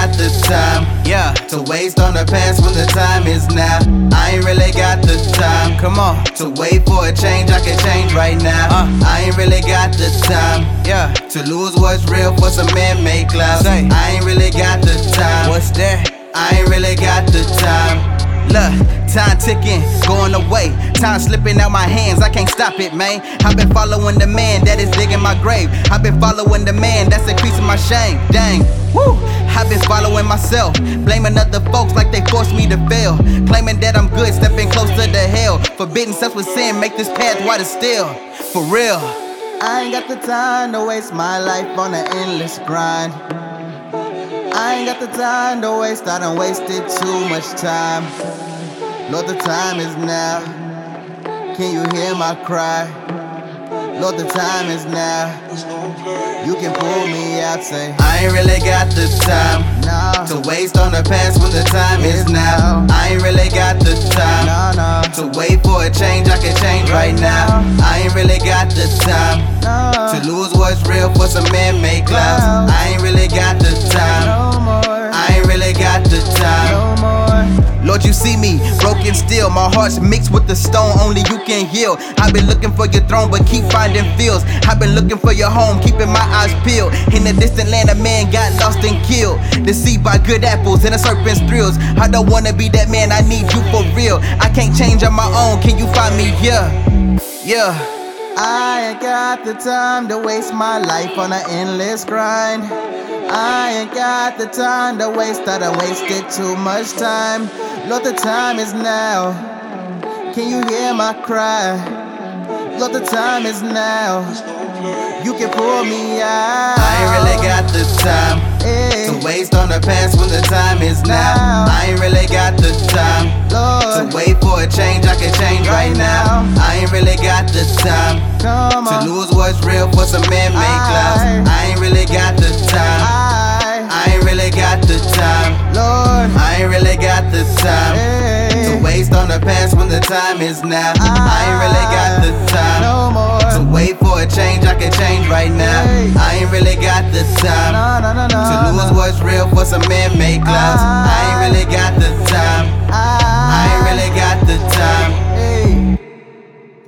got the time. Yeah, To waste on the past when the time is now. I ain't really got the time. come on. To wait for a change, I can change right now. Uh. I ain't really got the time. Yeah, To lose what's real for some man-made clouds. Say. I ain't really got the time. what's that? I ain't really got the time. Look, time ticking, going away. Time slipping out my hands, I can't stop it, man. I've been following the man that is digging my grave. I've been following the man that's increasing my shame. Dang, woo. I've myself, blaming other folks like they forced me to fail. Claiming that I'm good, stepping closer to the hell. Forbidden sex with sin, make this path wider still. For real. I ain't got the time to waste my life on an endless grind. I ain't got the time to waste, I done wasted too much time. Lord, the time is now. Can you hear my cry? Lord, the time is now. You can pull me out, say, I ain't really got the time. no, To waste on the past when the time is now. I ain't really got the time. no, no, To wait for a change, I can change right now. I ain't really got the time. To lose what's real for some man-made clouds. I ain't really got the time. You see me broken still. My heart's mixed with the stone, only you can heal. I've been looking for your throne, but keep finding fields. I've been looking for your home, keeping my eyes peeled. In the distant land, a man got lost and killed. Deceived by good apples and a serpent's thrills. I don't wanna be that man, I need you for real. I can't change on my own, can you find me here? Yeah. I ain't got the time to waste my life on an endless grind. I ain't got the time to waste, I done wasted too much time. Lord, the time is now. Can you hear my cry? Lord, the time is now. You can pull me out. I ain't really got the time. To waste on the past when the time is now. I ain't really got the time. Lord, To wait for a change, I can change right now. I ain't really got the time. To lose what's real for some man-made clouds. I ain't really got I ain't really got the time. To waste on the past when the time is now. I ain't really got the ah, time. no more. To wait for a change, I can change right now. Hey. I ain't really got the time. No, no, no, no. To lose what's real for some man-made clouds. Ah. I ain't really got the time.